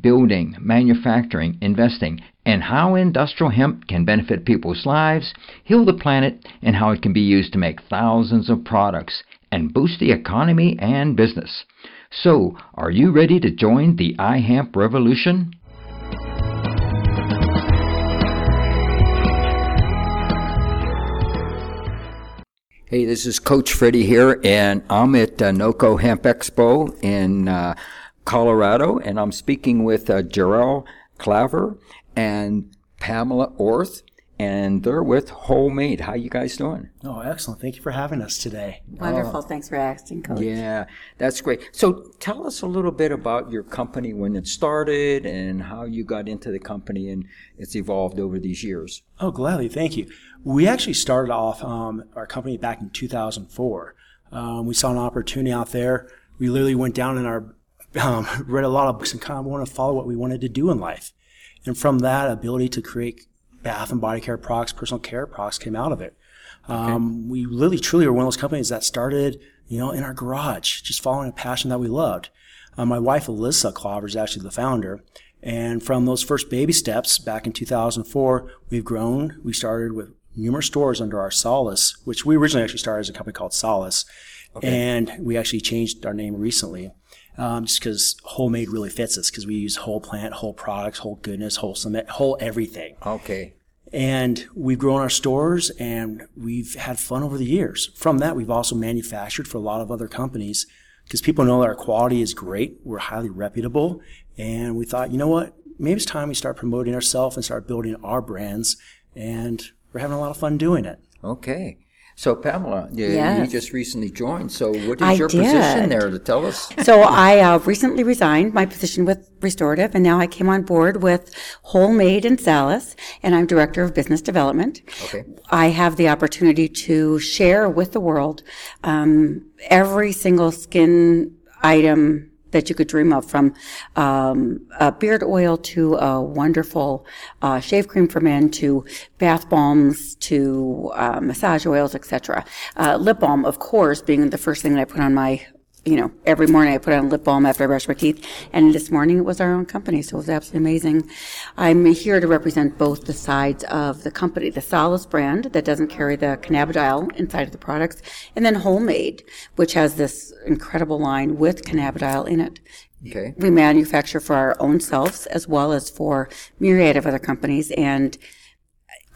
building, manufacturing, investing, and how industrial hemp can benefit people's lives, heal the planet, and how it can be used to make thousands of products and boost the economy and business. So, are you ready to join the iHemp revolution? Hey, this is Coach Freddie here, and I'm at uh, NOCO Hemp Expo in uh, Colorado, and I'm speaking with uh, Jerell Klaver and Pamela Orth, and they're with WholeMade. How you guys doing? Oh, excellent! Thank you for having us today. Wonderful. Oh. Thanks for asking, Coach. Yeah, that's great. So, tell us a little bit about your company when it started and how you got into the company and it's evolved over these years. Oh, gladly. Thank you. We actually started off um, our company back in 2004. Um, we saw an opportunity out there. We literally went down in our um, read a lot of books and kind of wanted to follow what we wanted to do in life. And from that ability to create bath and body care products, personal care products came out of it. Um, We really truly are one of those companies that started, you know, in our garage, just following a passion that we loved. Uh, my wife, Elissa Klaver, is actually the founder. And from those first baby steps back in 2004, we've grown. We started with numerous stores under our Salus, which we originally actually started as a company called Salus. Okay. And we actually changed our name recently um, just because WholeMade really fits us because we use whole plant, whole products, whole goodness, wholesome, whole everything. Okay. And we've grown our stores and we've had fun over the years. From that, we've also manufactured for a lot of other companies because people know that our quality is great. We're highly reputable. And we thought, you know what? Maybe it's time we start promoting ourselves and start building our brands. And we're having a lot of fun doing it. Okay. So, Pamela, you, Yes. you just recently joined. So, what is I your position there to tell us? So I uh, recently resigned my position with Restorative, and now I came on board with WholeMade and Salus, and I'm Director of Business Development. Okay. I have the opportunity to share with the world um, every single skin item that you could dream of, from um, beard oil to a wonderful uh, shave cream for men to bath bombs to uh, massage oils, etc. Uh, lip balm, of course, being the first thing that I put on my you know, every morning I put on lip balm after I brush my teeth. And this morning it was our own company, so it was absolutely amazing. I'm here to represent both the sides of the company, the Salus brand that doesn't carry the cannabidiol inside of the products, and then WholeMade, which has this incredible line with cannabidiol in it. Okay. We manufacture for our own selves as well as for myriad of other companies, and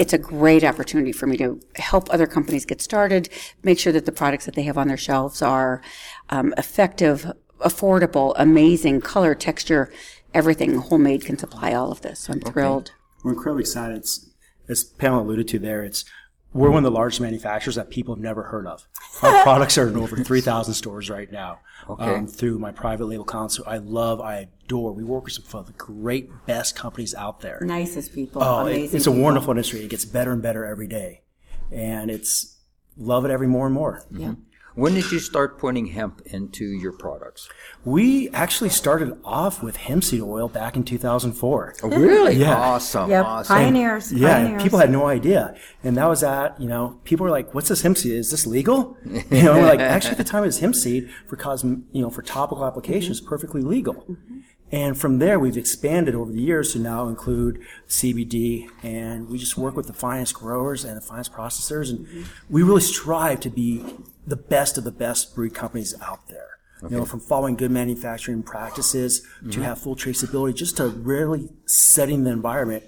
it's a great opportunity for me to help other companies get started, make sure that the products that they have on their shelves are um, effective, affordable, amazing, color, texture, everything. WholeMade can supply all of this. So I'm thrilled. We're incredibly excited. It's, as Pamela alluded to there, it's we're one of the largest manufacturers that people have never heard of. Our products are in over 3,000 stores right now Okay. um, through my private label console. I love, I adore. We work with some of the great, best companies out there. Nicest people, Oh, it- it's a people. wonderful industry. It gets better and better every day. And it's love it every more and more. Yeah. When did you start putting hemp into your products? We actually started off with hemp seed oil back in 2004. Oh, really? Yeah. Awesome. Yep, Awesome. pioneers, Yeah, pioneers. people had no idea. And that was at, you know, people were like, what's this hemp seed? Is this legal? You know, like, actually at the time it was hemp seed for cosm, you know, for topical applications, perfectly legal. Mm-hmm. And from there, we've expanded over the years to now include CBD, and we just work with the finest growers and the finest processors, and mm-hmm. we really strive to be the best of the best breed companies out there. You know, from following good manufacturing practices to mm-hmm. have full traceability, just to really setting the environment,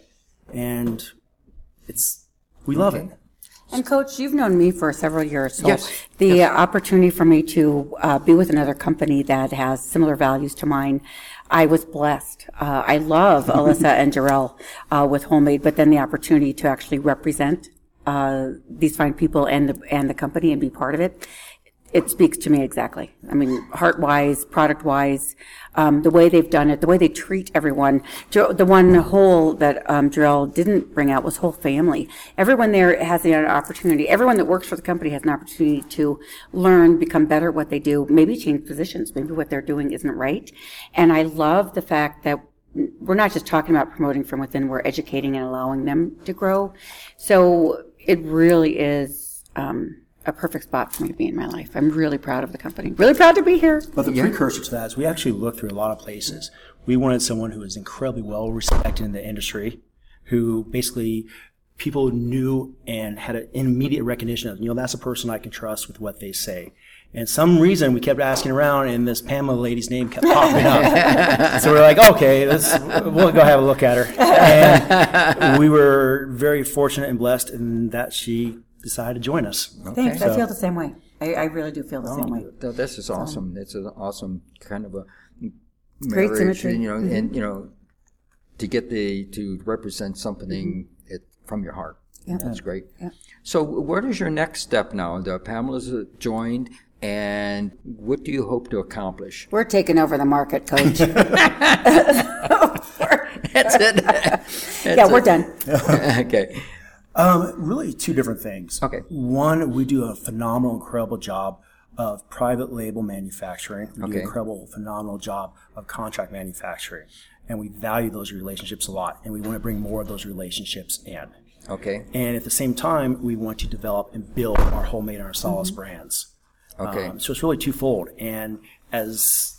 and it's we love it. And Coach, you've known me for several years, so Yes, the opportunity for me to uh, be with another company that has similar values to mine, I was blessed. Uh, I love Elissa and Jerell uh, with WholeMade, but then the opportunity to actually represent uh, these fine people and the and the company and be part of it. It speaks to me exactly. I mean, heart wise, product wise, um, the way they've done it, the way they treat everyone. The one whole that um, Jerell didn't bring out was whole family. Everyone there has an opportunity. Everyone that works for the company has an opportunity to learn, become better at what they do, maybe change positions. Maybe what they're doing isn't right. And I love the fact that we're not just talking about promoting from within, we're educating and allowing them to grow. So it really is um, a perfect spot for me to be in my life. I'm really proud of the company. Really proud to be here. But the precursor to that is we actually looked through a lot of places. We wanted someone who was incredibly well respected in the industry, who basically people knew and had an immediate recognition of, you know, that's a person I can trust with what they say. And some reason we kept asking around, and this Pamela lady's name kept popping up. so we're like, okay, let's we'll go have a look at her. And we were very fortunate and blessed in that she decided to join us. Thanks. I feel the same way. I, I really do feel the same way. Th- This is awesome. It's an awesome kind of a great marriage, symmetry. You know, and you know, to get the to represent something it, from your heart. Yeah. That's great. Yeah. So, what is your next step now? The Pamela's uh, joined, and what do you hope to accomplish? We're taking over the market, coach. That's it. That's yeah, we're done. okay. Um, really, two different things. Okay. One, we do a phenomenal, incredible job of private label manufacturing. We do Okay. an incredible, phenomenal job of contract manufacturing. And we value those relationships a lot. And we want to bring more of those relationships in. Okay. And at the same time, we want to develop and build our WholeMade and our Salus brands. Okay. Um, so it's really twofold. And as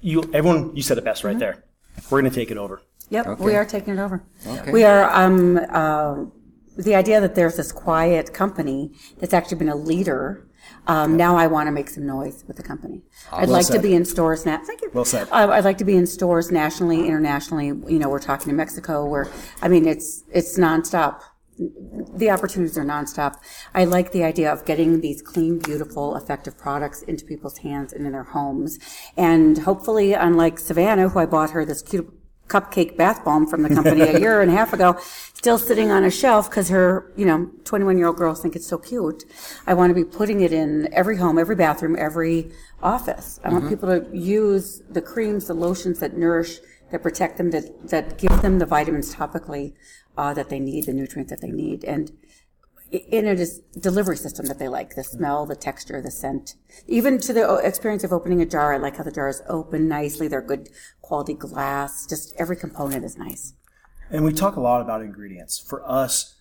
you, everyone, you said it best right there. We're going to take it over. Yep, we are taking it over. We are, um, uh, the idea that there's this quiet company that's actually been a leader. Um, now I want to make some noise with the company. I'd Well like to be in stores now. Thank you. Well said. Uh, I'd like to be in stores nationally, internationally. You know, we're talking to Mexico where, I mean, it's, it's nonstop. The opportunities are nonstop. I like the idea of getting these clean, beautiful, effective products into people's hands and in their homes. And hopefully, unlike Savannah, who I bought her this cute cupcake bath bomb from the company a year and a half ago, still sitting on a shelf because her, you know, 21 year old girls think it's so cute. I want to be putting it in every home, every bathroom, every office. I want people to use the creams, the lotions that nourish, that protect them, that, that give them the vitamins topically uh, that they need, the nutrients that they need. And in a delivery system that they like the smell, the texture, the scent, even to the experience of opening a jar. I like how the jars open nicely. They're good quality glass. Just every component is nice. And we talk a lot about ingredients. For us,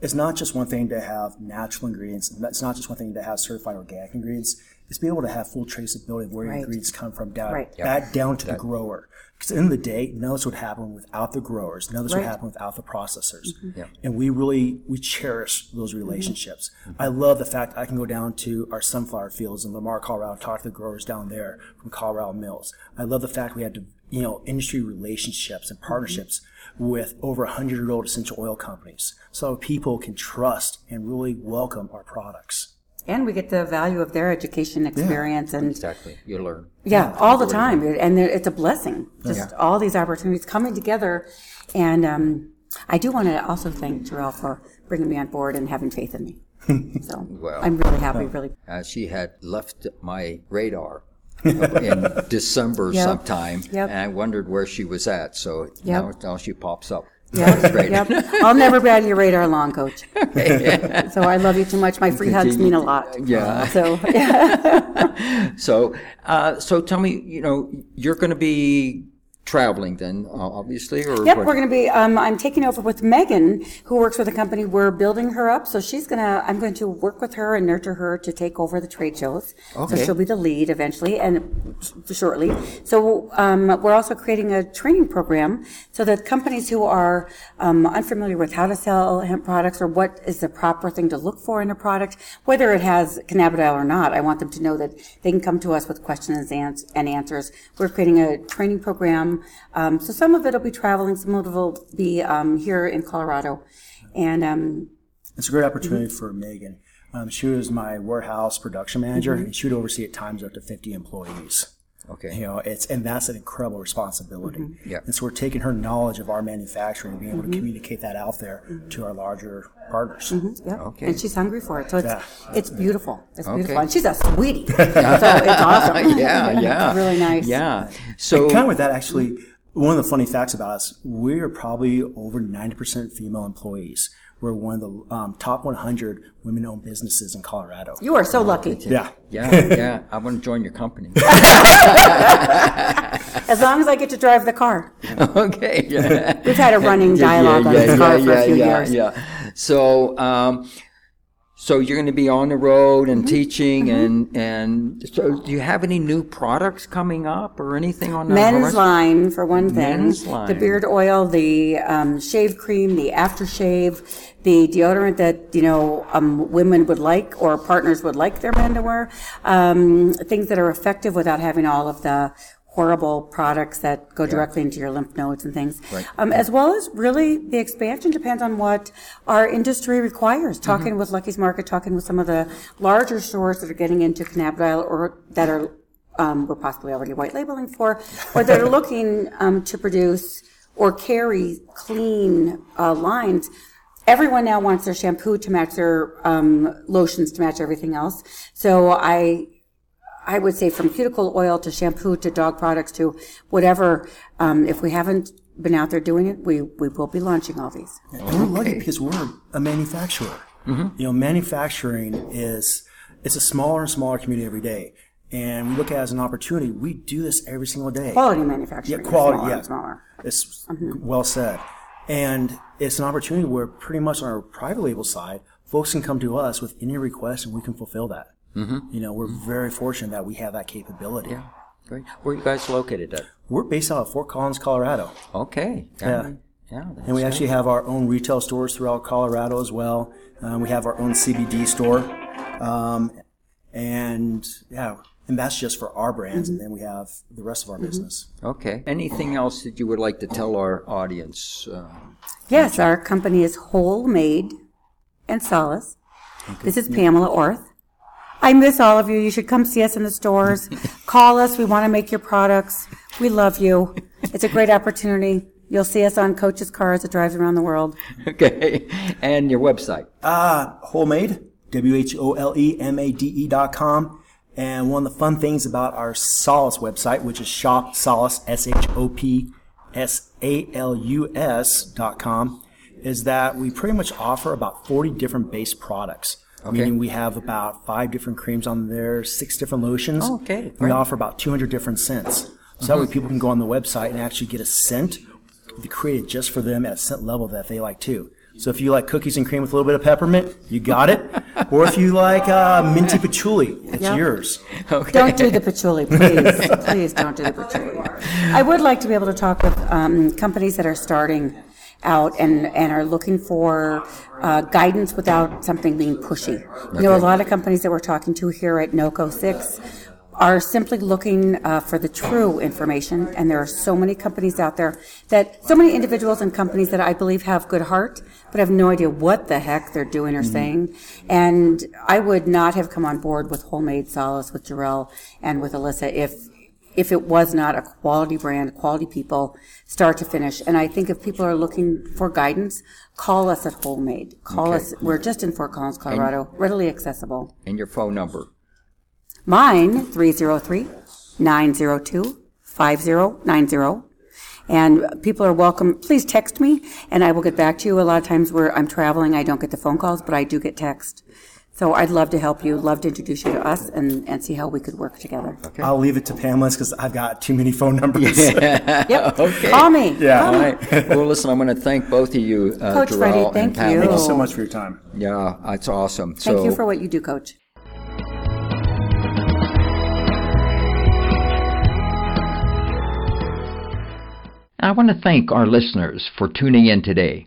it's not just one thing to have natural ingredients. It's not just one thing to have certified organic ingredients. It's be able to have full traceability of where your Right. ingredients come from down, Right. that down to the grower. Because at the end of the day, none of this would happen without the growers. None of this would happen without the processors. Mm-hmm. Yeah. And we really, we cherish those mm-hmm. relationships. I love the fact I can go down to our sunflower fields in Lamar, Colorado, and talk to the growers down there from Colorado Mills. I love the fact we had, you know, industry relationships and partnerships mm-hmm. with over 100 year old essential oil companies. So people can trust and really welcome our products. And we get the value of their education experience and Exactly. You learn. yeah, all the time. And it's a blessing. Just all these opportunities coming together. And um, I do want to also thank Jerell for bringing me on board and having faith in me. So Well, I'm really happy, really. Uh, she had left my radar in December Yep. sometime, Yep. and I wondered where she was at. So Yep. now, now she pops up. That's great. yep. I'll never be out of your radar long, coach. so I love you too much. My free hugs mean a lot. Yeah. So So, uh, so tell me, you know, you're going to be traveling then, uh, obviously, or Yep, what? we're going to be. Um, I'm taking over with Megan, who works with the company. We're building her up, so she's going to. I'm going to work with her and nurture her to take over the trade shows. Okay. So she'll be the lead eventually and shortly. So um, we're also creating a training program so that companies who are um, unfamiliar with how to sell hemp products or what is the proper thing to look for in a product, whether it has cannabidiol or not, I want them to know that they can come to us with questions and and answers. We're creating a training program. Um, so some of it will be traveling, some of it will be um, here in Colorado. And um, It's a great opportunity for Megan. Um, she was my warehouse production manager, and she would oversee at times up to 50 employees. Okay. You know, it's and that's an incredible responsibility. Mm-hmm. Yeah. And so we're taking her knowledge of our manufacturing and being able to mm-hmm. communicate that out there mm-hmm. to our larger partners. Mm-hmm. Yep. Okay. And she's hungry for it. So it's, Yeah. it's beautiful. It's Okay. beautiful. And she's a sweetie. so it's awesome. yeah, yeah. It's really nice. Yeah. So kind of with that, actually, one of the funny facts about us, we're probably over 90% female employees. We're one of the um, top 100 women-owned businesses in Colorado. You are so lucky. Yeah. yeah, yeah. I want to join your company. As long as I get to drive the car. okay. Yeah. We've had a running dialogue on this car for a few yeah, years. Yeah. So, um, so you're going to be on the road Mm-hmm. and teaching, and and so do you have any new products coming up or anything on the Men's line, for one thing. Men's The beard oil, the um, shave cream, the aftershave, the deodorant that, you know, um, women would like or partners would like their men to wear. Um, things that are effective without having all of the horrible products that go directly into your lymph nodes and things. Right. Um, as well as really the expansion depends on what our industry requires. Mm-hmm. Talking with Lucky's Market, talking with some of the larger stores that are getting into cannabidiol or that are um, we're possibly already white labeling for, or that are looking um, to produce or carry clean uh, lines. Everyone now wants their shampoo to match their um, lotions to match everything else. So I I would say from cuticle oil to shampoo to dog products to whatever. Um, if we haven't been out there doing it, we, we will be launching all these. And we're lucky because we're a manufacturer. You know, manufacturing is it's a smaller and smaller community every day, and we look at it as an opportunity. We do this every single day. Quality manufacturing. Yeah, quality. smaller yeah, Smaller. It's well said, and it's an opportunity where pretty much on our private label side, folks can come to us with any request, and we can fulfill that. Mm-hmm. You know, we're very fortunate that we have that capability. Yeah. Great. Where are you guys located at? We're based out of Fort Collins, Colorado. Okay. Yeah. Yeah. that's And we great. actually have our own retail stores throughout Colorado as well. Um, we have our own CBD store. Um, and yeah, and that's just for our brands. And then we have the rest of our business. Okay. Anything else that you would like to tell our audience? Uh, Yes, our company is WholeMade and Salus. This is Pamela Orth. I miss all of you. You should come see us in the stores. Call us. We want to make your products. We love you. It's a great opportunity. You'll see us on Coach's Cars that drives around the world. okay. And your website. Uh, WholeMade, W-H-O-L-E-M-A-D-E dot com. And one of the fun things about our Salus website, which is shop salus, S-H-O-P-S-A-L-U-S dot com, is that we pretty much offer about 40 different base products. Meaning we have about five different creams on there, six different lotions. Oh, okay, We great. offer about 200 different scents. So that way people can go on the website and actually get a scent created just for them at a scent level that they like too. So if you like cookies and cream with a little bit of peppermint, you got it. or if you like uh, minty patchouli, it's Yeah. yours. Don't do the patchouli, please. please don't do the patchouli. I would like to be able to talk with um, companies that are starting out and, and are looking for uh, guidance without something being pushy. You know, a lot of companies that we're talking to here at NOCO 6 are simply looking uh, for the true information, and there are so many companies out there that, so many individuals and companies that I believe have good heart, but have no idea what the heck they're doing or saying. And I would not have come on board with WholeMade Salus, with Jerell, and with Elissa if if it was not a quality brand, quality people, start to finish. And I think if people are looking for guidance, call us at WholeMade. Call us. We're just in Fort Collins, Colorado, readily accessible. And your phone number. Mine, 303-902-5090. And people are welcome. Please text me and I will get back to you. A lot of times where I'm traveling, I don't get the phone calls, but I do get text. So I'd love to help you, love to introduce you to us and, and see how we could work together. Okay. I'll leave it to Pamela's because I've got too many phone numbers. Yeah. Yep. Okay. Call me. Yeah. Call All me. right. Well, listen, I'm going to thank both of you, uh, Coach Jerell Freddie, and thank Pamela. you. Thank you so much for your time. Yeah, that's awesome. Thank so, you for what you do, Coach. I want to thank our listeners for tuning in today.